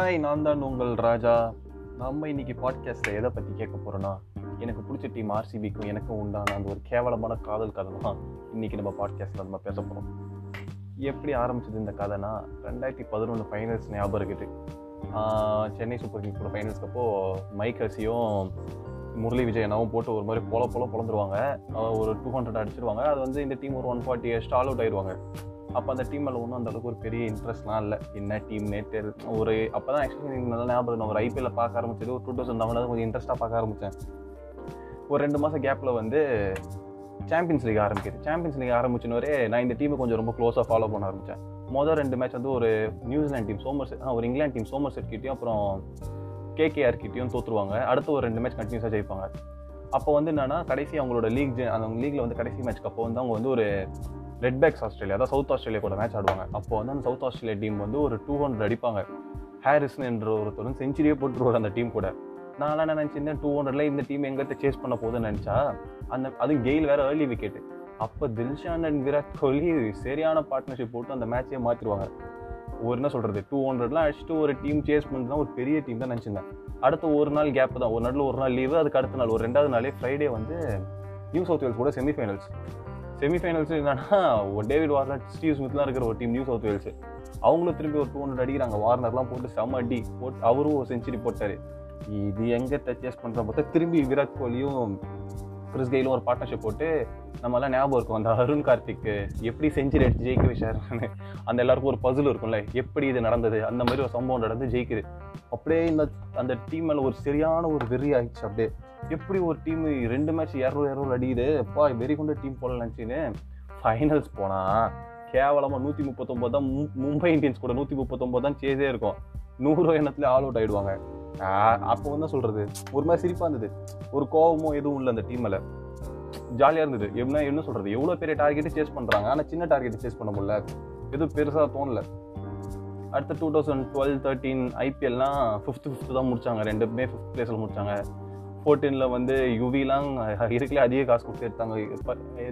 Hi நான் தான் உங்கள் ராஜா. நம்ம இன்னைக்கு பாட்காஸ்ட்டில் எதை பற்றி கேட்க போகிறோன்னா எனக்கு பிடிச்ச டீம் ஆர்சிபிக்கும் எனக்கும் உண்டான அந்த ஒரு கேவலமான காதல் கதை தான் இன்னைக்கு நம்ம பாட்காஸ்ட்டில் நம்ம பேச போகிறோம் எப்படி ஆரம்பிச்சது இந்த கதைனா ரெண்டாயிரத்தி பதினொன்று ஃபைனல்ஸ் ஞாபகம் இருக்குது. சென்னை சூப்பர் கிங்ஸ் கூட ஃபைனல்ஸ்க்கு மைக் முரளி விஜயனாவும் போட்டு ஒரு மாதிரி போல போல பிறந்துருவாங்க ஒரு டூ ஹண்ட்ரட் அடிச்சிருவாங்க. அது வந்து இந்த டீம் ஒரு ஒன் ஃபார்ட்டி ஸ்டால் அவுட் ஆயிடுவாங்க அப்போ அந்த டீம் மேலே ஒன்றும் அந்தளவுக்கு ஒரு பெரிய இன்ட்ரெஸ்ட்லாம் இல்லை. என்ன டீம் நேற்று ஒரு அப்போ தான் ஆக்சுவலி எனக்கு நல்லா ஞாபகம் நான் ஒரு ஐபிஎல்ல பார்க்க ஆரம்பிச்சது ஒரு டூ தௌசண்ட் தான் கொஞ்சம் இன்ட்ரெஸ்ட்டாக பார்க்க ஆரம்பித்தேன் ஒரு ரெண்டு மாதம் கேப்பில் வந்து சாம்பியன்ஸ் லீக் ஆரம்பிக்குது. சாம்பியன்ஸ் லீக் ஆரம்பிச்சினோரே நான் இந்த டீமை கொஞ்சம் ரொம்ப க்ளோஸாக ஃபாலோ பண்ண ஆரம்பித்தேன் மொதல் ரெண்டு மேட்ச் வந்து ஒரு நியூசிலாண்ட் டீம் சோமர் செட் ஒரு இங்கிலாந்து டீம் சோமர் செட் கிட்டயும் அப்புறம் கேகேஆர் கிட்டயும் தோற்றுருவாங்க அடுத்து ஒரு ரெண்டு மேட்ச் கண்டினியூஸாக ஜெயிப்பாங்க. அப்போ வந்து என்னன்னா கடைசி அவங்களோட லீக் அந்த லீக்ல வந்து கடைசி மேட்ச்க்கு அப்போ வந்து அவங்க வந்து ஒரு ரெட் பேக்ஸ் ஆஸ்திரேலியா அதாவது சவுத் ஆஸ்திரேலியா கூட மேட்ச் ஆடுவாங்க. அப்போ வந்து அந்த சவுத் ஆஸ்திரேலியா டீம் வந்து ஒரு டூ ஹண்ட்ரட் அடிப்பாங்க. ஹாரிசன் என்ற ஒருத்தரும் செஞ்சுரியே போட்டுருவார் அந்த டீம் கூட. நான் என்ன நினச்சிருந்தேன்? டூ ஹண்ட்ரட்ல இந்த டீம் எங்கிட்ட சேஸ் பண்ண போகுதுன்னு நினச்சா அந்த அதுவும் கெயில் வேற ஏர்லி விக்கெட் அப்போ தில்ஷான் அண்ட் விராட் கோலி சரியான பார்ட்னர்ஷிப் போட்டு அந்த மேட்சே மாற்றிடுவாங்க ஒரு என்ன சொல்கிறது டூ ஹண்ட்ரட்லாம் அடிச்சுட்டு ஒரு டீம் சேஸ் பண்ணுறது ஒரு பெரிய டீம் தான் நினச்சிருந்தேன். அடுத்த ஒரு நாள் கேப் தான். ஒரு நாளில் ஒரு நாள் லீவு அதுக்கு அடுத்த நாள் ஒரு ரெண்டாவது நாளே ஃப்ரைடே வந்து நியூ சவுத் வேல்ஸ் கூட செமிஃபைனல்ஸ் செமிஃபைனல்ஸ் என்னன்னா ஒரு டேவிட் வார்னர் ஸ்டீவ் ஸ்மித்லாம் இருக்கிற ஒரு டீம் நியூ சவுத் வேல்ஸ் அவங்களும் திரும்பி ஒரு டூ ஹண்ட்ரட் அடிக்கிறாங்க. வார்னர்லாம் போட்டு செம்ம அடி. போட்டு அவரும் ஒரு செஞ்சுரி போட்டார். இது எங்கே டச்சஸ் பண்ணுற பார்த்தா திரும்பி விராட் கோலியும் கிறிஸ் கெயிலும் ஒரு பார்ட்னர்ஷிப் போட்டு நம்மலாம் ஞாபகம் இருக்கும். அந்த அருண் கார்த்திக் எப்படி செஞ்சுரி அடிச்சு ஜெயிக்க வச்சாருன்னு அந்த எல்லாருக்கும் ஒரு பசில் இருக்கும்ல. எப்படி இது நடந்தது? அந்த மாதிரி ஒரு சம்பவம் நடந்து ஜெயிக்குது. அப்படியே இந்த அந்த டீம் மேலே ஒரு சரியான ஒரு வெறி ஆயிடுச்சு அப்படியே. எப்படி ஒரு டீம் ரெண்டு மேட்ச் இரநூறு இரநூறு அடிக்குது? அப்பா வெறி கொண்ட டீம் போல நினச்சின்னு ஃபைனல்ஸ் போனால் கேவலமாக நூற்றி முப்பத்தொம்போது தான் மும்பை இந்தியன்ஸ் கூட நூற்றி முப்பத்தொம்போது தான் சேஸே இருக்கும். நூறு எண்ணத்துல ஆல் அவுட் ஆகிடுவாங்க அப்போ வந்து சொல்கிறது ஒரு மாதிரி சிரிப்பாக இருந்தது. ஒரு கோபமோ எதுவும் இல்லை அந்த டீமில் ஜாலியாக இருந்தது. என்ன என்ன சொல்கிறது எவ்வளோ பெரிய டார்கெட்டு சேஸ் பண்ணுறாங்க ஆனால் சின்ன டார்கெட் சேஸ் பண்ண முடியல. எதுவும் பெருசாக தோணல. அடுத்த டூ தௌசண்ட் டுவெல் தேர்ட்டீன் ஐபிஎல்லாம் ஃபிஃப்த்து ஃபிஃப்த்து தான் முடிச்சாங்க. ரெண்டுமே ஃபிஃப்த் பிளேஸில் முடிச்சாங்க. ஃபோர்டீனில் வந்து யுவிலாம் இருக்கலே அதிக காசு கொடுத்து எடுத்தாங்க.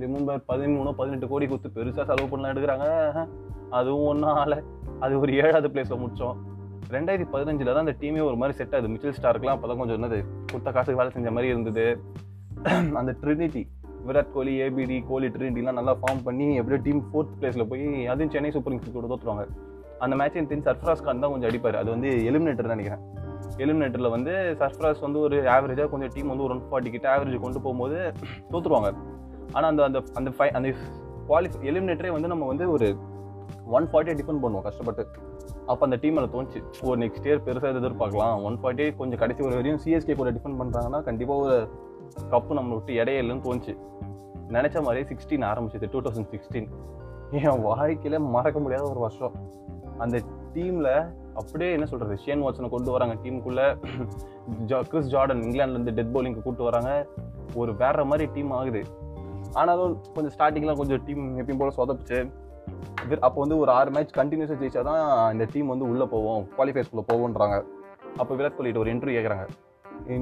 ரிமெம்பர் பதிமூணு பதினெட்டு கோடி கொடுத்து பெருசாக செலவு பண்ணலாம் எடுக்கிறாங்க. அதுவும் ஒன்றும் ஆலை அது ஒரு ஏழாவது பிளேஸில் முடித்தோம் ரெண்டாயிரத்தி பதினஞ்சில் தான் அந்த டீமே ஒரு மாதிரி செட் ஆகுது. மிச்சில் ஸ்டாருக்குலாம் அப்போ தான் கொஞ்சம் என்னது கொடுத்த காசுக்கு வேலை செஞ்ச மாதிரி இருந்தது. அந்த ட்ரினிட்டி விராட் கோலி ஏபிடி கோலி ட்ரினிட்டிலாம் நல்லா ஃபார்ம் பண்ணி எப்படியோ டீம் ஃபோர்த் பிளேஸில் போய் அதுவும் சென்னை சூப்பர் கிங்ஸ் கூட தோற்றுவாங்க அந்த மேட்ச் எனக்கு தெரிஞ்சு சர்ஃப்ராஸ் கான் தான் கொஞ்சம் அடிப்பார். அது வந்து எலிமினேட்டர் நினைக்கிறேன். எலிமினேட்டரில் வந்து சர்ஃப்ராஸ் வந்து ஒரு ஆவரேஜாக கொஞ்சம் டீம் வந்து ஒரு ஒன் ஃபார்ட்டி கிட்ட ஆவரேஜ் கொண்டு போகும்போது தோற்றுருவாங்க ஆனால் அந்த அந்த அந்த ஃபை அந்த குவாலிஃபை எலிமினேட்டரே வந்து நம்ம வந்து ஒரு ஒன் ஃபார்ட்டியை டிஃபெண்ட் பண்ணுவோம் கஷ்டப்பட்டு. அப்போ அந்த டீம் அதில் தோணுச்சு. ஒரு நெக்ஸ்ட் இயர் பெருசாக எதிர்பார்க்கலாம். ஒன் ஃபார்ட்டி கொஞ்சம் கடைசி ஒரு வரையும் சிஎஸ்கே கூட டிஃபெண்ட் பண்ணுறாங்கன்னா கண்டிப்பாக ஒரு கப்பு நம்மளை விட்டு இடையிலன்னு தோணுச்சு. நினச்ச மாதிரியே சிக்ஸ்டீன் ஆரம்பிச்சது டூ தௌசண்ட் சிக்ஸ்டீன் என் வாழ்க்கையில் மறக்க முடியாத ஒரு வருஷம். அந்த டீமில் அப்படியே என்ன சொல்கிறது ஷேன் வாட்சனை கொண்டு வராங்க டீமுக்குள்ளே ஜா கிறிஸ் ஜார்டன் இங்கிலாந்துலேருந்து டெட் பவுலிங்க்கு கூப்பிட்டு வராங்க. ஒரு வேற மாதிரி டீம் ஆகுது. ஆனாலும் கொஞ்சம் ஸ்டார்டிங்லாம் கொஞ்சம் டீம் எப்பயும் போல சொதப்பிச்சு. அப்போ வந்து ஒரு ஆறு மேட்ச் கண்டினியூஸாக ஜெயிச்சா தான் இந்த டீம் வந்து உள்ளே போவோம் குவாலிஃபைஸ்குள்ளே போவோன்றாங்க அப்போ விராட் கோலிகிட்ட ஒரு இன்டர்வியூ கேட்குறாங்க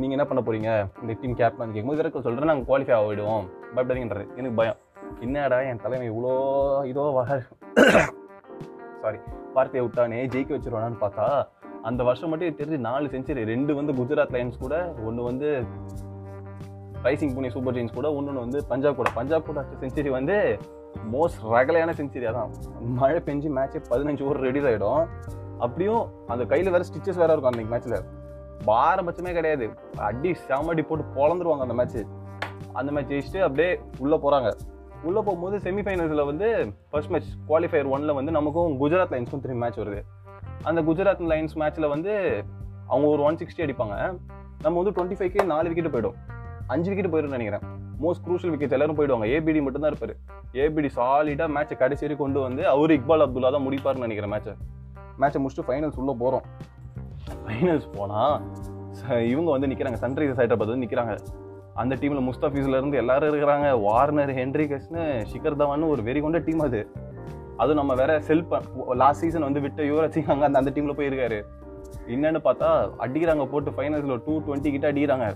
நீங்கள் என்ன பண்ண போகிறீங்க இந்த டீம் கேப்டன் கேட்கும்போது விராட் கோலி சொல்கிறேன் நாங்கள் குவாலிஃபை ஆகிடுவோம் பயப்படாதீங்கன்றது எனக்கு பயம். என்னடா என் தலைமை இவ்வளோ இதோ வர சாரி வார்த்தையை விட்டானே ஜெயிக்க வச்சிருவானான்னு பார்த்தா அந்த வருஷம் மட்டும் தெரிஞ்சு நாலு செஞ்சுரி ரெண்டு வந்து குஜராத் லைன்ஸ் கூட ஒன்று வந்து ரைசிங் புனே சூப்பர் ஜெயின்ஸ் கூட ஒன்று வந்து பஞ்சாப் கூட. பஞ்சாப் கூட அடிச்ச செஞ்சுரி வந்து மோஸ்ட் ரகலையான செஞ்சுரி அதான் மழை பெஞ்சு மேட்ச்சே பதினஞ்சு ஓவர் ரெடியூஸ் ஆகிடும் அப்படியும் அந்த கையில் வேற ஸ்டிச்சஸ் வேற இருக்கும் அந்த மேட்ச்சில் பாரபட்சமே கிடையாது. அடி செமடி போட்டு பொழந்துருவாங்க அந்த மேட்ச்சு அந்த மேட்ச் ஜெயிச்சுட்டு அப்படியே உள்ளே போகிறாங்க உள்ளே போகும்போது செமிஃபைனல்ஸில் வந்து ஃபர்ஸ்ட் மேட்ச் குவாலிஃபயர் ஒனில் வந்து நமக்கும் குஜராத் லைன்ஸ்க்கும் த்ரீ மேட்ச் வருது. அந்த குஜராத் லைன்ஸ் மேட்ச்சில் வந்து அவங்க ஒரு ஒன் சிக்ஸ்டி அடிப்பாங்க. நம்ம வந்து டுவெண்ட்டி ஃபைவ்க்கு நாலு விக்கெட் போயிடும். அஞ்சு விக்கெட் போயிடும் நினைக்கிறேன். மோஸ்ட் க்ரூஷியல் விக்கெட் எல்லாரும் போயிடுவாங்க. ஏபிடி மட்டும் தான் இருப்பார். ஏபிடி சாலிடாக மேட்சை கடைசி வரைக்கும் கொண்டு வந்து அவர் இக்பால் அப்துல்லா தான் முடிப்பாருன்னு நினைக்கிறேன் மேட்சை மேட்சை முடிச்சுட்டு ஃபைனல்ஸ் உள்ளே போகிறோம் ஃபைனல்ஸ் போனால் இவங்க வந்து நிற்கிறாங்க சன்ரைசர்ஸ் ஹைதராபாத் வந்து நிற்கிறாங்க அந்த டீமில் முஸ்தபிஸ்ல இருந்து எல்லாரும் இருக்கிறாங்க. வார்னர் ஹென்ரிகஸ்னு ஷிகர் தவான்னு ஒரு வெறி கொண்ட டீம் அது. அது நம்ம வேற செல் லாஸ்ட் சீசன் வந்து விட்டு யுவராஜ் சிங் அங்கே அந்த அந்த டீமில் போயிருக்காரு. என்னன்னு பார்த்தா அடிக்கிறாங்க போட்டு ஃபைனல்ஸில் டூ டுவெண்ட்டி கிட்ட அடிக்கிறாங்க.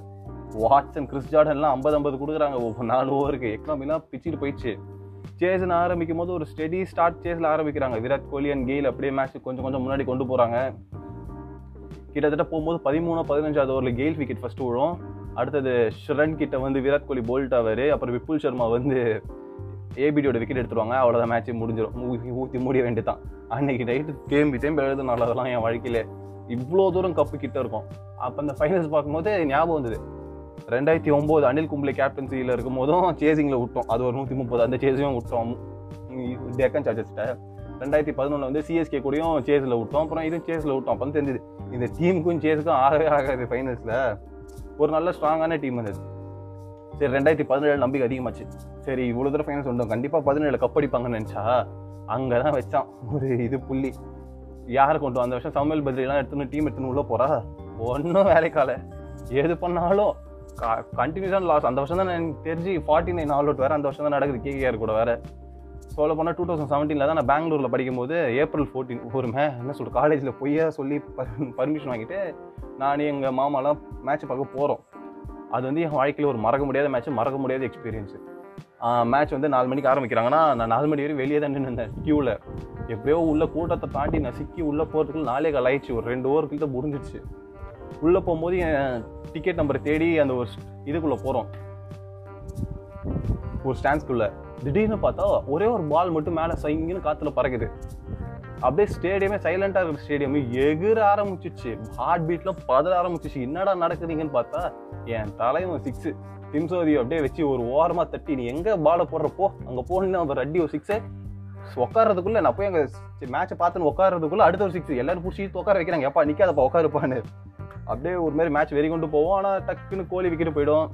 வாட்சன் கிறிஸ் ஜார்டன்லாம் ஐம்பது ஐம்பது கொடுக்குறாங்க. ஒவ்வொரு நாலு ஓவருக்கு எக்கனாமிலாம் பிச்சுட்டு போயிடுச்சு. சேஸ்னு ஆரம்பிக்கும் போது ஒரு ஸ்டெடி ஸ்டார்ட் சேஸில் ஆரம்பிக்கிறாங்க. விராட் கோலி அண்ட் கெயில் அப்படியே மேட்ச் கொஞ்சம் கொஞ்சம் முன்னாடி கொண்டு போகிறாங்க கிட்டத்தட்ட போகும்போது பதிமூணு பதினஞ்சாவது ஓவரில் கெயில் விக்கெட் ஃபஸ்ட்டு விழும். அடுத்தது ஷரன் கிட்ட வந்து விராட் கோலி போல்ட் ஆவார். அப்புறம் விப்புல் சர்மா வந்து ஏபிடியோட விக்கெட் எடுத்துருவாங்க. அவ்வளோதான் மேட்ச் முடிஞ்சிடும் ஊற்றி ஊத்தி முடிய வேண்டியதான் அன்னைக்கு நைட்டு தேம்பி தேம்பி எழுதுனால அதெல்லாம் என் வாழ்க்கையில் இவ்வளோ தூரம் கப்பு கிட்ட இருக்கும். அப்போ அந்த ஃபைனல்ஸ் பார்க்கும்போது ஞாபகம் வந்தது. ரெண்டாயிரத்தி ஒம்பது அனில் கும்ப்ளே கேப்டன்சியில் இருக்கும் போதும் சேசிங்கில் விட்டோம். அது ஒரு நூற்றி முப்பது. அந்த சேஸையும் விட்டோம். டெக்கன் சார்ஜஸ்ட்டை ரெண்டாயிரத்தி பதினொன்றில் வந்து சிஎஸ்கே கூடயும் சேஸில் விட்டோம். அப்புறம் இதுவும் சேஸில் விட்டோம். அப்போ தெரிஞ்சுது. இந்த டீமுக்கும் சேஸுக்கும் ஆகவே ஆகாது ஃபைனல்ஸில் ஒரு நல்ல ஸ்ட்ராங்கான டீம் இருந்தது சரி ரெண்டாயிரத்தி பதினேழு நம்பிக்கை அதிகமாச்சு. சரி இவ்வளோ தூரம் ஃபைனல்ஸ் வந்தோம் கண்டிப்பாக பதினேழு கப் அடிப்பாங்கன்னு நினச்சா அங்கே தான் வச்சான். ஒரு இது புள்ளி. யாரை கொண்டு வந்த அந்த வருஷம் சமையல் பதிலாம் எடுத்துன்னு டீம் எடுத்துன்னு உள்ளே போகிறா ஒன்றும் வேலைக்கால எது பண்ணாலும் கண்டினியூஸான லாஸ் அந்த வருஷம் தான் எனக்கு தெரிஞ்சு ஃபார்ட்டி நைன் ஆல் அவுட் வேறு. அந்த வருஷம் தான் நடக்குது கேகேஆர் கூட வேறு. சொல்ல போனால் டூ தௌசண்ட் செவன்டீனில் தான் நான் பெங்களூரில் படிக்கும்போது ஏப்ரல் ஃபோர்டீன் ஒரு மே என்ன சொல்கிற காலேஜில் பொய்யா சொல்லி பர்மிஷன் வாங்கிட்டு நான் எங்கள் மாமாலாம் மேட்ச் பார்க்க போகிறோம் அது வந்து என் வாழ்க்கையில் ஒரு மறக்க முடியாத மேட்ச் மறக்க முடியாத எக்ஸ்பீரியன்ஸு மேட்ச் வந்து நாலு மணிக்கு ஆரம்பிக்கிறாங்கன்னா நான் நாலு மணி வரையும் வெளியே தான் நின்று இருந்தேன் க்யூவில் எப்படியோ உள்ள கூட்டத்தை தாண்டி நசுக்கி உள்ளே போகிறதுக்குள்ள நாளே கால் ஆயிடுச்சு ஒரு ரெண்டு ஓவருக்குள்ள முடிஞ்சிடுச்சு. உள்ளே போகும்போது என் டிக்கெட் நம்பரை தேடி அந்த ஒரு இதுக்குள்ளே போகிறோம் ஒரு ஸ்டாண்ட்ஸ்குள்ளே திடீர்னு பார்த்தா ஒரே ஒரு பால் மட்டும் மேலே சைங்கன்னு காற்றுல பறக்குது. அப்படியே ஸ்டேடியமே சைலண்டாக இருக்கிற ஸ்டேடியம் எகிற ஆரம்பிச்சிச்சு. ஹார்ட் பீட்லாம் பதற ஆரம்பிச்சிச்சு. என்னடா நடக்குதுங்கன்னு பார்த்தா என் தலைவன் சிக்ஸு திம்சோதி அப்படியே வச்சு ஒரு ஓரமாக தட்டி நீ எங்கே பாலை போடுறப்போ அங்கே போகணுன்னு அவர் அடி ஒரு சிக்ஸு உட்காரதுக்குள்ளே நான் போய் அங்கே மேட்ச்சை பார்த்துன்னு உட்காரதுக்குள்ள அடுத்த ஒரு சிக்ஸ் எல்லாரும் பிடிச்சி உட்கார வைக்கிறாங்க. எப்பா நிற்காதப்பா உட்காருப்பான்னு அப்படியே ஒரு மாதிரி மேட்ச் வெறி கொண்டு போவோம். ஆனால் டக்குன்னு கோலி விக்கெட் போயிடும்.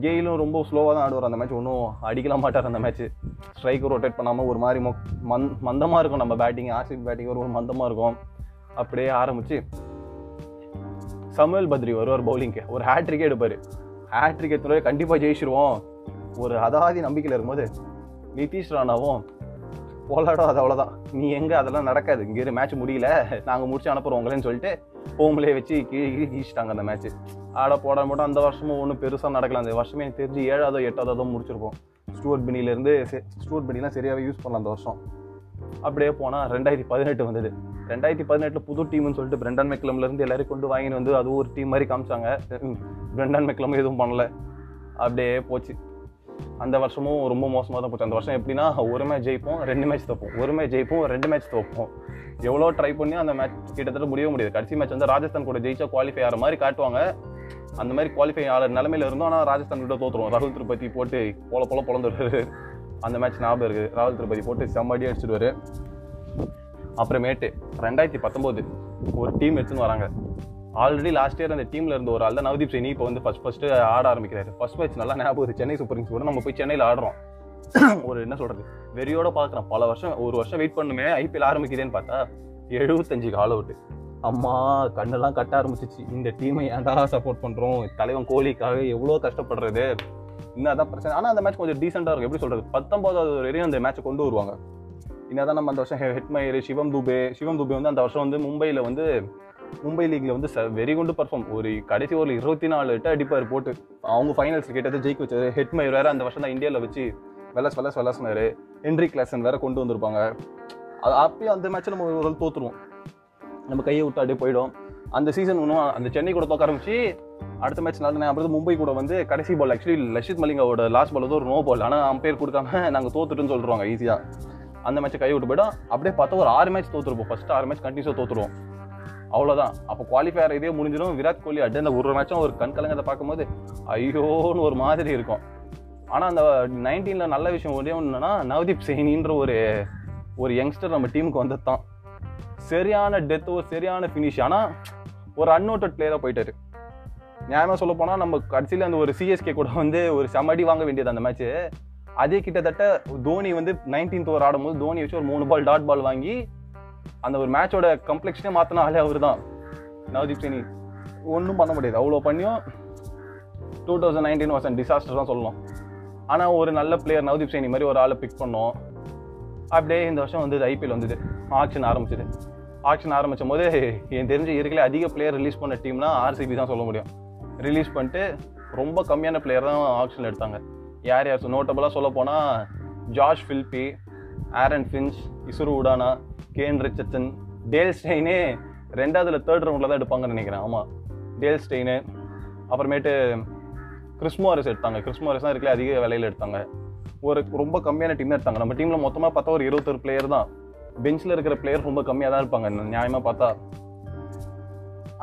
கெயிலும் ரொம்ப ஸ்லோவாக தான் ஆடுவார் அந்த மேட்ச் ஒன்றும் அடிக்கலாம் மாட்டார் அந்த மேட்ச் ஸ்ட்ரைக்கு ரொட்டேட் பண்ணாமல் ஒரு மாதிரி மொ- மந் மந்தமாக இருக்கும் நம்ம பேட்டிங் ஆர்சிபி பேட்டிங் ஒரு மந்தமாக இருக்கும். அப்படியே ஆரம்பித்து சமுவேல் பத்ரி வருவார் பவுலிங்க்கு ஒரு ஹேட்ரிக்கே எடுப்பார். ஹேட்ரிக் எடுத்துகிட்டு கண்டிப்பாக ஜெயிச்சிருவோம். ஒரு அதாதி நம்பிக்கையில் இருக்கும்போது நிதிஷ் ராணாவும் போலாடும் அது அவ்வளோதான் நீ எங்கே? அதெல்லாம் நடக்காது. இங்கே மேட்ச் முடியல. நாங்கள் முடிச்சு அனுப்புகிறோம் உங்களேன்னு சொல்லிட்டு ஹோம்லேயே வச்சு கீழே கீழே கீழிச்சிட்டாங்க அந்த மேட்ச் ஆட போட மட்டும் அந்த வருஷமும் ஒன்றும் பெருசாக நடக்கல. அந்த வருஷமே எனக்கு தெரிஞ்சு ஏழாவதோ எட்டாவதோ முடிச்சிருப்போம். ஸ்டூவர்ட் பினிலேருந்து ஸ்டூவர்ட் பினிலாம் சரியாகவே யூஸ் பண்ணலாம் அந்த வருஷம். அப்படியே போனால் ரெண்டாயிரத்தி பதினெட்டு வந்தது. ரெண்டாயிரத்தி பதினெட்டில் புது டீம்னு சொல்லிட்டு பிரெண்டன் மெக்லம்லேருந்து எல்லாரையும் கொண்டு வாங்கின்னு வந்து அது ஒரு டீம் மாதிரி காமிச்சாங்க. பிரெண்டன் மெக்லம் எதுவும் பண்ணல. அப்படியே போச்சு. அந்த வருஷமும் ரொம்ப மோசமாக தான் போச்சு. அந்த வருஷம் எப்படின்னா ஒரு மேட்ச் ஜெயிப்போம் ரெண்டு மேட்ச் தோப்போம். ஒரு மேட்ச் ஜெயிப்போம் ரெண்டு மேட்ச் தோப்போம். எவ்வளோ ட்ரை பண்ணி அந்த மேட்ச் கிட்டத்தட்ட முடியவே முடியாது. கடைசி மேட்ச் வந்து ராஜஸ்தான் கூட ஜெயிச்சா குவாலிஃபை ஆகிற மாதிரி காட்டுவாங்க. அந்த மாதிரி குவாலிஃபை ஆகிற நிலமையில இருந்தோம். ஆனால் ராஜஸ்தான் கிட்ட தோத்துருவோம். ராகுல் திருப்பதி போட்டு போல போல பிறந்துடுவார் அந்த மேட்ச் ஞாபகம் இருக்குது ராகுல் திருப்பதி போட்டு செம்மடி அடிச்சிடுவார் அப்புறமேட்டு ரெண்டாயிரத்தி பத்தொம்போது ஒரு டீம் எடுத்துன்னு வராங்க. ஆல்ரெடி லாஸ்ட் இயர் அந்த டீம்ல இருந்த ஒரு ஆள் தான் நவதீப் சைனி இப்போ வந்து ஃபர்ஸ்ட் ஃபர்ஸ்ட் ஆட ஆரம்பிக்கிறாரு. ஃபர்ஸ்ட் மேட்ச் நல்லா ஞாபகம் சென்னை சூப்பர் கிங்ஸ் கூட நம்ம போய் சென்னையில் ஆடுறோம். ஒரு என்ன சொல்றது? வெறியோட பார்க்குறேன் பல வருஷம் ஒரு வருஷம் வெயிட் பண்ணுமே ஐபிஎல் ஆரம்பிக்குதேன்னு பார்த்தா எழுபத்தஞ்சு கால் அவுட் அம்மா கண்ணெல்லாம் கட்ட ஆரம்பிச்சிச்சு. இந்த டீமை ஏன்டா சப்போர்ட் பண்ணுறோம் தலைவன் கோலிக்காக எவ்வளோ கஷ்டப்படுறது? என்னதான் பிரச்சனை. ஆனால் அந்த மேட்ச் கொஞ்சம் டீசெண்டாக இருக்கும். எப்படி சொல்கிறது பத்தொம்போதாவது வரையும் அந்த மேட்ச்சை கொண்டு வருவாங்க. என்னதான் நம்ம அந்த வருஷம் ஹெட்மயர் சிவம் துபே. சிவம் துபே வந்து அந்த வருஷம் வந்து மும்பையில் வந்து மும்பை லீக்ல வந்து வெரி குண்டு பர்ஃபார்ம் ஒரு கடைசி ஒரு இருபத்தி நாலு எட்டு அடிப்பார் போட்டு அவங்க ஃபைனல்ஸ் கிட்டத்தட்ட ஜெயிக்க வச்சாரு. ஹெட்மயர் வேற அந்த வருஷம் தான் இந்தியாவில் வச்சு வெலஸ் வெலஸ் வெலஸ்னாரு ஹென்ரி கிளாசன் வேற கொண்டு வந்திருப்பாங்க. அது அப்பயும் அந்த மேட்ச்சில் நம்ம ஒரு தோத்துருவோம். நம்ம கையை விட்டு அப்படியே போயிடும். அந்த சீசன் ஒன்றும் அந்த சென்னை கூட பார்க்க ஆரம்பிச்சு அடுத்த மேட்ச் நல்லா அப்புறம் மும்பை கூட வந்து கடைசி பால் ஆக்சுவலி லஷித் மலிங்காவோட லாஸ்ட் பால் வந்து ஒரு நோ பால் ஆனால் அம்பையர் கொடுக்காம நாங்கள் தோத்துட்டுன்னு சொல்லிடுவாங்க ஈஸியாக அந்த மேட்ச்சை கை விட்டு போயிடும். அப்படியே பார்த்தா ஒரு ஆறு மேட்ச் தோத்துருப்போம். ஃபஸ்ட்டு ஆறு மேட்ச் கண்டினியூஸாக தோத்துருவோம். அவ்வளோதான் அப்போ குவாலிஃபயர் இதே முடிஞ்சிடும். விராட் கோலி அடி அந்த ஒரு மேட்சும் ஒரு கண் கலங்கத்தை பார்க்கும்போது ஐயோன்னு ஒரு மாதிரி இருக்கும். ஆனால் அந்த நைன்டீனில் நல்ல விஷயம் ஒரே ஒன்று நவதீப் சைனின்ற ஒரு ஒரு யங்ஸ்டர் நம்ம டீமுக்கு வந்தது தான் சரியான டெத் ஒரு சரியான ஃபினிஷ் ஆனால் ஒரு அன்னோட்டட் பிளேயராக போயிட்டாரு. நியாயமாக சொல்ல போனால் நம்ம கடைசியில் அந்த ஒரு சிஎஸ்கே கூட வந்து ஒரு செமடி வாங்க வேண்டியது அந்த மேட்ச்சு அதே கிட்டத்தட்ட தோனி வந்து நைன்டீன்த் ஓவர் ஆடும்போது தோனி வச்சு ஒரு மூணு பால் டாட் பால் வாங்கி அந்த ஒரு மேட்சோட கம்ப்ளெக்ஷனே மாற்றின ஆளே அவர் தான் நவதீப் சைனி. ஒன்றும் பண்ண முடியாது. அவ்வளோ பண்ணியும் two thousand nineteen was and disaster தான் சொல்லணும். ஆனால் ஒரு நல்ல பிளேயர் நவதீப் சைனி மாதிரி ஒரு ஆளை பிக் பண்ணோம். அப்படியே இந்த வருஷம் வந்து ஐபிஎல் வந்தது. ஆக்ஷன் ஆரம்பிச்சது. ஆக்ஷன் ஆரம்பிச்சும் போது எனக்கு தெரிஞ்ச இருக்கல அதிக பிளேயர் ரிலீஸ் பண்ண டீம்னா ஆர்சிபி தான் சொல்ல முடியும். ரிலீஸ் பண்ணிட்டு ரொம்ப கம்மியான பிளேயர் தான் ஆக்ஷன் எடுத்தாங்க. யார் யார் நோட்டபுளாக சொல்ல போனால் George Philippe Aaron Finch Isuru Udana Kane Richardson Dale ஸ்டெயினே ரெண்டாவதுல தேர்ட் ரவுண்டில் தான் எடுப்பாங்கன்னு நினைக்கிறேன். ஆமாம் டேல் ஸ்டெயினு அப்புறமேட்டு கிறிஸ்மோரஸ் எடுத்தாங்க. கிறிஸ்மோரஸ் தான் இருக்கல அதிக விலையில் எடுத்தாங்க. ஒரு ரொம்ப கம்மியான டீம் தான் எடுத்தாங்க. நம்ம டீமில் மொத்தமாக பார்த்தா ஒரு இருபத்தொரு பிளேயர் தான். பெஞ்சில் இருக்கிற பிளேயர் ரொம்ப கம்மியாக தான் இருப்பாங்க. நியாயமாக பார்த்தா.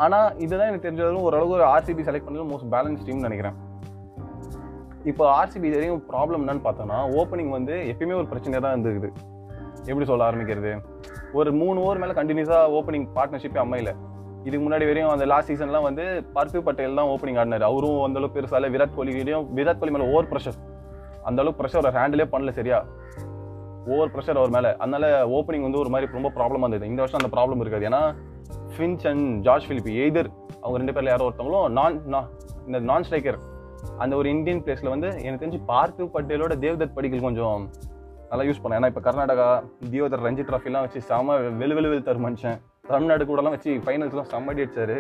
ஆனால் இதுதான் எனக்கு தெரிஞ்சதும் ஓரளவுக்கு ஒரு ஆர்சிபி செலக்ட் பண்ணது மோஸ்ட் பேலன்ஸ் டீம்னு நினைக்கிறேன். இப்போ ஆர்சிபி வரையும் ப்ராப்ளம் என்னன்னு பார்த்தோன்னா ஓப்பனிங் வந்து எப்பயுமே ஒரு பிரச்சனையாக தான் இருந்துருக்குது. எப்படி சொல்ல ஆரம்பிக்கிறது? ஒரு மூணு ஓவர் மேலே கண்டினியூஸாக ஓப்பனிங் பார்ட்னர்ஷிப்பே அமையல. இதுக்கு முன்னாடி வரையும் அந்த லாஸ்ட் சீசன்லாம் வந்து பார்த்திவ் பட்டேல் தான் ஓப்பனிங் ஆடினார். அவரும் அந்த அளவுக்கு பெருசால விராட் கோலியும் விராட் கோலி மேலே ஓவர் ப்ரெஷர் அந்த அளவுக்கு ப்ரெஷர் அவர் ஹேண்டிலே பண்ணல சரியா. ஓவர் ப்ரெஷர் அவர் மேலே. அதனால ஓப்பனிங் வந்து ஒரு மாதிரி ரொம்ப ப்ராப்ளமாக இருந்தது. இந்த வருஷம் அந்த ப்ராப்ளம் இருக்காது. ஏன்னா Finch and George Philippe either அவங்க ரெண்டு பேரில் யாரோ ஒருத்தவங்களும் நான் இந்த நான் ஸ்ட்ரைக்கர் அந்த ஒரு இந்தியன் பிளேஸில் வந்து எனக்கு தெரிஞ்சு பார்த்திவ் பட்டேலோட தேவ்தத் படிக்கல் கொஞ்சம் நல்லா யூஸ் பண்ணேன். ஏன்னா இப்போ கர்நாடகா தியோதர் ரஞ்சி ட்ராஃபிலாம் வச்சு செம வெளு வெளு வெளு தரு மனுஷன். தமிழ்நாடு கூடலாம் வச்சு ஃபைனல்ஸ்லாம் செம்ம அடி அடிச்சாரு.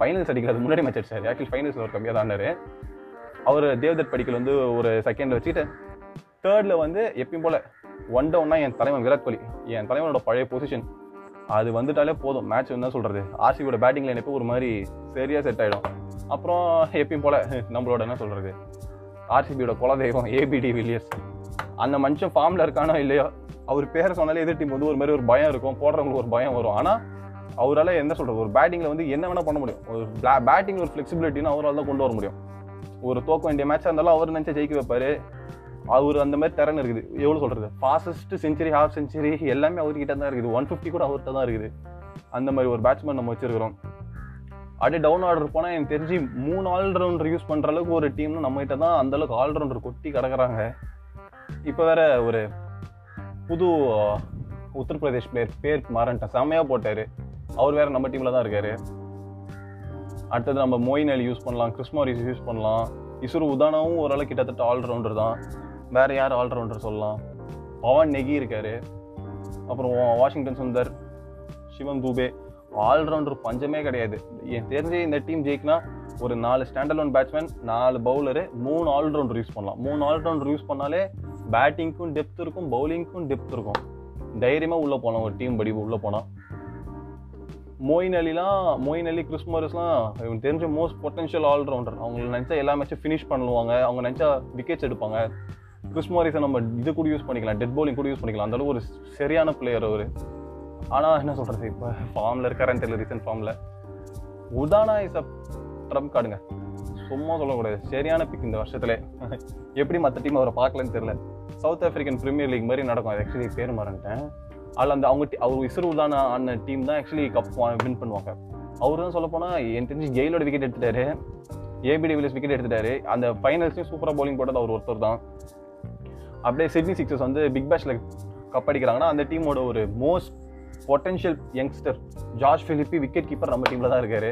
ஃபைனல்ஸ் அடிக்கிறது முன்னாடி மேட்ச் அடிச்சார். ஆக்சுவலி ஃபைனல்ஸ் ஒரு கம்மியாக தான் அவர் தேவ்தத் படிக்கல் வந்து ஒரு செகண்டில் வச்சுட்டு தேர்டில் வந்து எப்பயும் போல் ஒன் டவுன்னா என் தலைவன் விராட் கோலி. என் தலைவனோட பழைய பொசிஷன் அது வந்துட்டாலே போதும். மேட்ச் என்ன சொல்கிறது ஆர்சிபியோட பேட்டிங் லைன் எப்போ ஒரு மாதிரி சரியாக செட் ஆகிடும் அப்புறம் எப்பயும் போல் நம்மளோட என்ன சொல்கிறது ஆர்சிபியோட குலதெய்வம் ஏபிடி வில்லியர்ஸ். அந்த மனுஷன் ஃபார்மில் இருக்கானோ இல்லையோ? அவர் பேரை சொன்னாலே எதிர் டீம் வந்து ஒரு மாதிரி ஒரு பயம் இருக்கும். போடுறவங்களுக்கு ஒரு பயம் வரும். ஆனால் அவரால் என்ன சொல்கிறது ஒரு பேட்டிங்கில் வந்து என்ன வேணால் பண்ண முடியும். ஒரு பேட்டிங் ஒரு ஃபிளெக்சிபிலிட்டின்னு அவரால் தான் கொண்டு வர முடியும். ஒரு தோக்க வேண்டிய மேட்சாக இருந்தாலும் அவர் நினைச்சா ஜெயிக்க வைப்பார். அவர் அந்த மாதிரி திறன் இருக்குது. எவ்வளோ சொல்கிறது ஃபாஸ்டஸ்ட் செஞ்சுரி ஹாஃப் செஞ்சுரி எல்லாமே அவர்கிட்ட தான் இருக்குது. ஒன் ஃபிஃப்டி கூட அவர்கிட்ட தான் இருக்குது. அந்த மாதிரி ஒரு பேட்ஸ்மேன் நம்ம வச்சிருக்கிறோம். அப்படியே டவுன் ஆர்டர் போனால் எனக்கு தெரிஞ்சு மூணு ஆல்ரவுண்டர் யூஸ் பண்ணுற அளவுக்கு ஒரு டீம்னு நம்மகிட்ட தான் அந்த அளவுக்கு ஆல்ரவுண்டர் கொட்டி கிடக்குறாங்க. இப்போ வேற ஒரு புது உத்தரப்பிரதேஷ் பிளேயர் பேர் மாறன்ட்டேன் செம்மையாக போட்டார். அவர் வேற நம்ம டீமில் தான் இருக்காரு. அடுத்தது நம்ம மொயின் அலி யூஸ் பண்ணலாம் கிறிஸ்மாரிஸ் யூஸ் பண்ணலாம். இசுரு உதானாவும் ஓரளவு கிட்டத்தட்ட ஆல்ரவுண்டர் தான். வேற யார் ஆல்ரவுண்டர் சொல்லலாம். பவன் நெகி இருக்கார். அப்புறம் வாஷிங்டன் சுந்தர் சிவம் தூபே. ஆல்ரவுண்டர் பஞ்சமே கிடையாது. என் தெரிஞ்சு இந்த டீம் ஜெயிக்கினா ஒரு நாலு ஸ்டாண்டர்ட் ஒன் பேட்ஸ்மேன் நாலு பவுலரு மூணு ஆல்ரவுண்டர் யூஸ் பண்ணலாம். மூணு ஆல்ரவுண்டர் யூஸ் பண்ணாலே பேட்டிங்க்கும் டெப்த் இருக்கும் பவுலிங்க்கும் டெப்த் இருக்கும். தைரியமாக உள்ளே போகலாம் ஒரு டீம் படி உள்ளே போனால் மோயின் அலிலாம் மோயின் அலி கிறிஸ்மரஸ்லாம் இவங்க தெரிஞ்ச மோஸ்ட் பொட்டன்ஷியல் ஆல்ரவுண்டர் அவங்க நினச்சா எல்லா மேட்சும் ஃபினிஷ் பண்ணுவாங்க. அவங்க நினச்சா விக்கெட்ஸ் எடுப்பாங்க. கிறிஸ்மோரிஸை நம்ம இது கூட யூஸ் பண்ணிக்கலாம் டெட் பவுலிங் கூட யூஸ் பண்ணிக்கலாம். அந்தளவு ஒரு சரியான பிளேயர் அவர். ஆனால் என்ன சொல்கிறது இப்போ ஃபார்மில் இருக்காரன்னு தெரியல ரீசன்ட் ஃபார்மில் உதானா இஸ் அ ட்ரம்ப் கார்டுங்க சும்மா சொல்லக்கூடாது. சரியான பிக் இந்த வருஷத்துல. எப்படி மற்ற டீம் அவரை பார்க்கலன்னு தெரியல. சவுத் ஆஃப்ரிக்கன் பிரீமியர் லீக் மாதிரி நடக்கும். அது ஆக்சுவலி பேர் மறந்துட்டேன். அதில் அந்த அவங்க அவர் இஸ்ரோ ஆன டீம் தான் ஆக்சுவலி கப் வின் பண்ணுவாங்க. அவர் தான் சொல்ல போனால் என் தெரிஞ்சு கெயிலோட விக்கெட் எடுத்துட்டாரு. ஏபிடி வில்லியஸ் விக்கெட் எடுத்துட்டாரு. அந்த ஃபைனல்ஸ்லையும் சூப்பராக பவுலிங் போட்டது அவர் ஒருத்தர் தான். அப்படியே சிட்னி சிக்ஸஸ் வந்து பிக் பேஷில் கப் அடிக்கிறாங்கன்னா அந்த டீமோட ஒரு most potential youngster George Philippe wicket keeper நம்ம டீமில் தான் இருக்காரு.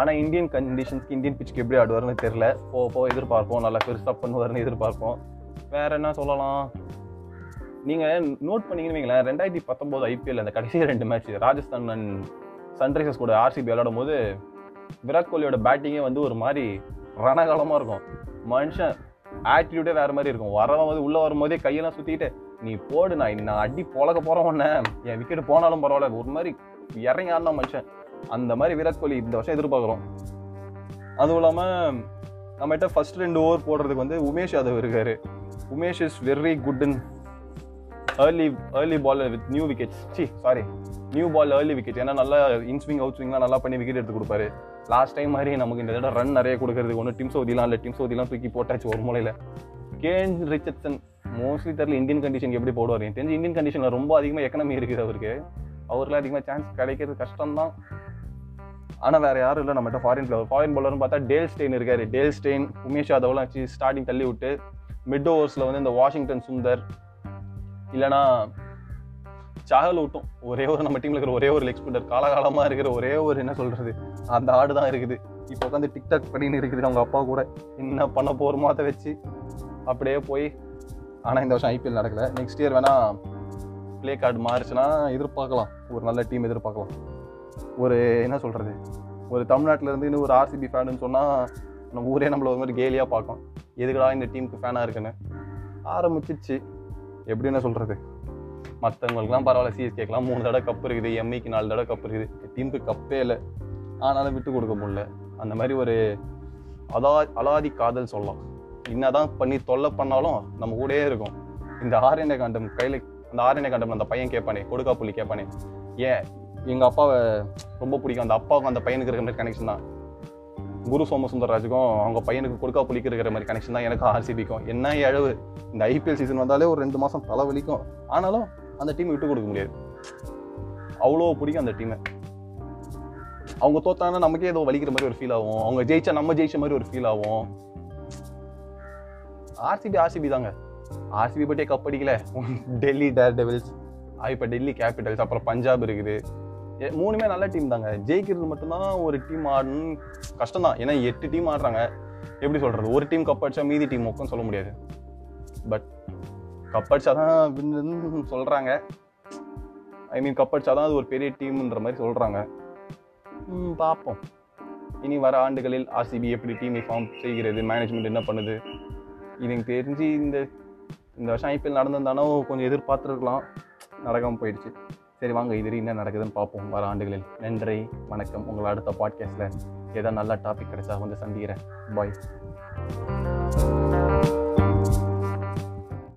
ஆனால் இந்தியன் கண்டிஷன்ஸ்க்கு இந்தியன் பிச்சுக்கு எப்படி ஆடுவார்னு தெரில போ போ எதிர்பார்ப்போம். நல்லா பெருசாக பண்ணுவார்னு எதிர்பார்ப்போம். வேற என்ன சொல்லலாம்? நீங்கள் நோட் பண்ணீங்கன்னு வைங்களேன் ரெண்டாயிரத்தி பத்தொம்போது ஐபிஎல் அந்த கடைசி ரெண்டு மேட்ச் ராஜஸ்தான் அண்ட் சன்ரைசர்ஸ் கூட ஆர்சிபி விளையாடும் போது விராட் கோலியோட பேட்டிங்கே வந்து ஒரு மாதிரி ரணகாலமாக இருக்கும். மனுஷன் ஆட்டிடியூடே வேற மாதிரி இருக்கும். வரவன் வந்து உள்ளே வரும்போதே கையெல்லாம் சுற்றிட்டு நீ போடு நான் நான் அடி பொழக்க போகிறேன் உன்ன. என் விக்கெட் போனாலும் பரவாயில்ல. ஒரு மாதிரி இறங்கி ஆடினா மனுஷன். அந்த மாதிரி விராட் கோலி இந்த வருஷம் எதிர்பார்க்குறோம். அதுவும் இல்லாமல் நம்மகிட்ட ஃபர்ஸ்ட் ரெண்டு ஓவர் போடுறதுக்கு வந்து உமேஷ் யாதவ் இருக்காரு. Umesh is very good in early early ball with new wickets C sorry new ball early wicket ஏன்னா நல்லா இன்ஸ்விங் அவுட் ஸ்விங்லாம் நல்லா பண்ணி விக்கெட் எடுத்து கொடுப்பாரு. லாஸ்ட் டைம் மாதிரி நமக்கு இந்த தடவை ரன் நிறைய கொடுக்கறதுக்கு ஒன்று டீம் சவுதிலாம் இல்லை. டீம் சவுதிலாம் தூக்கி போட்டாச்சு ஒரு மூலையில். கேன் ரிச்சர்ட்சன் மோஸ்ட்லி தெரியல இந்தியன் கண்டிஷன் எப்படி போடுவார். எனக்கு தெரிஞ்சு இந்தியன் கண்டிஷனில் ரொம்ப அதிகமாக எக்கனமி இருக்குது அவருக்கு. அவருக்குலாம் அதிகமாக சான்ஸ் கிடைக்கிறது கஷ்டம் தான் ஆனால் வேறு யாரும் இல்லை நம்மகிட்ட ஃபாரின் பிளவர் ஃபாரின் பவுலர்னு பார்த்தா டேல் ஸ்டெயின் இருக்காரு. டேல் ஸ்டெயின் உமேஷ் யாதவ்லாம் வச்சு ஸ்டார்டிங் தள்ளி விட்டு மிட் ஓவர்ஸில் வந்து இந்த வாஷிங்டன் சுந்தர் இல்லைனா சாகல் ஊட்டும். ஒரே ஒரு நம்ம டீமில் இருக்கிற ஒரே ஒரு லெக் ஸ்பின்னர் காலகாலமாக இருக்கிற ஒரே ஒரு என்ன சொல்கிறது அந்த ஆடு தான் இருக்குது. இப்போ உட்காந்து டிக்டாக் பண்ணின்னு இருக்குது அவங்க அப்பா கூட. என்ன பண்ண போகிறோமோ அதை வச்சு அப்படியே போய் ஆனால் இந்த வருஷம் ஐபிஎல் நடக்கலை. நெக்ஸ்ட் இயர் வேணால் ப்ளே கார்டு மாறிச்சுன்னா எதிர்பார்க்கலாம். ஒரு நல்ல டீம் எதிர்பார்க்கலாம். ஒரு என்ன சொல்கிறது ஒரு தமிழ்நாட்டிலேருந்து இன்னும் ஒரு ஆர்சிபி ஃபேனுன்னு சொன்னால் நம்ம ஊரே நம்மள ஒரு மாதிரி கேலியாக பார்க்கும். எதுக்குடா இந்த டீமுக்கு ஃபேனாக இருக்குன்னு? ஆரம்பிச்சிச்சு. எப்படி என்ன சொல்கிறது மற்றவங்களுக்குலாம் பரவாயில்ல சிஎஸ்கேக்கெலாம் மூணு தடவை கப் இருக்குது. எம்ஐக்கு நாலு தடவை கப் இருக்குது. டீமுக்கு கப்பே இல்லை. ஆனாலும் விட்டு கொடுக்க முடியல. அந்த மாதிரி ஒரு அதா அலாதி காதல் சொல்லலாம். என்னதான் பண்ணி தொல்லை பண்ணாலும் நம்ம கூடயே இருக்கும். இந்த ஆரண்ய காண்டம் கையில் அந்த ஆரண்ய காண்டம் அந்த பையன் கேட்பானே கொடுக்கா புள்ளி கேட்பானே. ஏன்? எங்கள் அப்பாவை ரொம்ப பிடிக்கும். அந்த அப்பாவுக்கும் அந்த பையனுக்கு இருக்கிற மாதிரி கனெக்ஷன் தான். குரு சோமசுந்தரராஜுக்கும் அவங்க பையனுக்கு கொடுக்கா புளிக்கு இருக்கிற மாதிரி கனெக்ஷன் தான் எனக்கு ஆர்சிபிக்கும் என்ன இழவு இந்த ஐபிஎல் சீசன் வந்தாலே ஒரு ரெண்டு மாதம் தலை வலிக்கும். ஆனாலும் அந்த டீம் விட்டு கொடுக்க முடியாது. அவ்வளோ பிடிக்கும் அந்த டீமை அவங்க தோத்தாங்கன்னா நமக்கே ஏதோ வலிக்கிற மாதிரி ஒரு ஃபீல் ஆகும். அவங்க ஜெயிச்சா நம்ம ஜெயிச்ச மாதிரி ஒரு ஃபீல் ஆகும். ஆர்சிபி ஆர்சிபி தாங்க. ஆர்சிபி பட்டே கப் அடிக்கல. டெல்லி டேர் டெவில்ஸ் இப்போ டெல்லி கேபிட்டல்ஸ் அப்புறம் பஞ்சாப் இருக்குது. மூணுமே நல்ல டீம் தாங்க. ஜெயிக்கிறது மட்டும்தான் ஒரு டீம் ஆடணும் கஷ்டம் தான் ஏன்னா எட்டு டீம் ஆடுறாங்க. எப்படி சொல்கிறது ஒரு டீம் கப் அடிச்சா மீதி டீம் மொக்கம் சொல்ல முடியாது. பட் கப் அடிச்சா தான் சொல்கிறாங்க ஐ மீன் கப் அடிச்சாதான் அது ஒரு பெரிய டீம்ன்ற மாதிரி சொல்கிறாங்க பார்ப்போம். இனி வர ஆண்டுகளில் ஆர்சிபி எப்படி டீமை ஃபார்ம் செய்கிறது? மேனேஜ்மெண்ட் என்ன பண்ணுது? இது எனக்கு தெரிஞ்சு இந்த இந்த வருஷம் ஐபிஎல் நடந்திருந்தானோ கொஞ்சம் எதிர்பார்த்துருக்கலாம். நடக்காமல் போயிடுச்சு. சரி வாங்க இது என்ன நடக்குதுன்னு பார்ப்போம். வர ஆண்டுகளில். நன்றி வணக்கம். உங்களை அடுத்த பாட்காஸ்ட்டில் ஏதாவது நல்ல டாபிக் கிடைச்சா வந்து சந்திக்கிறேன். பாய்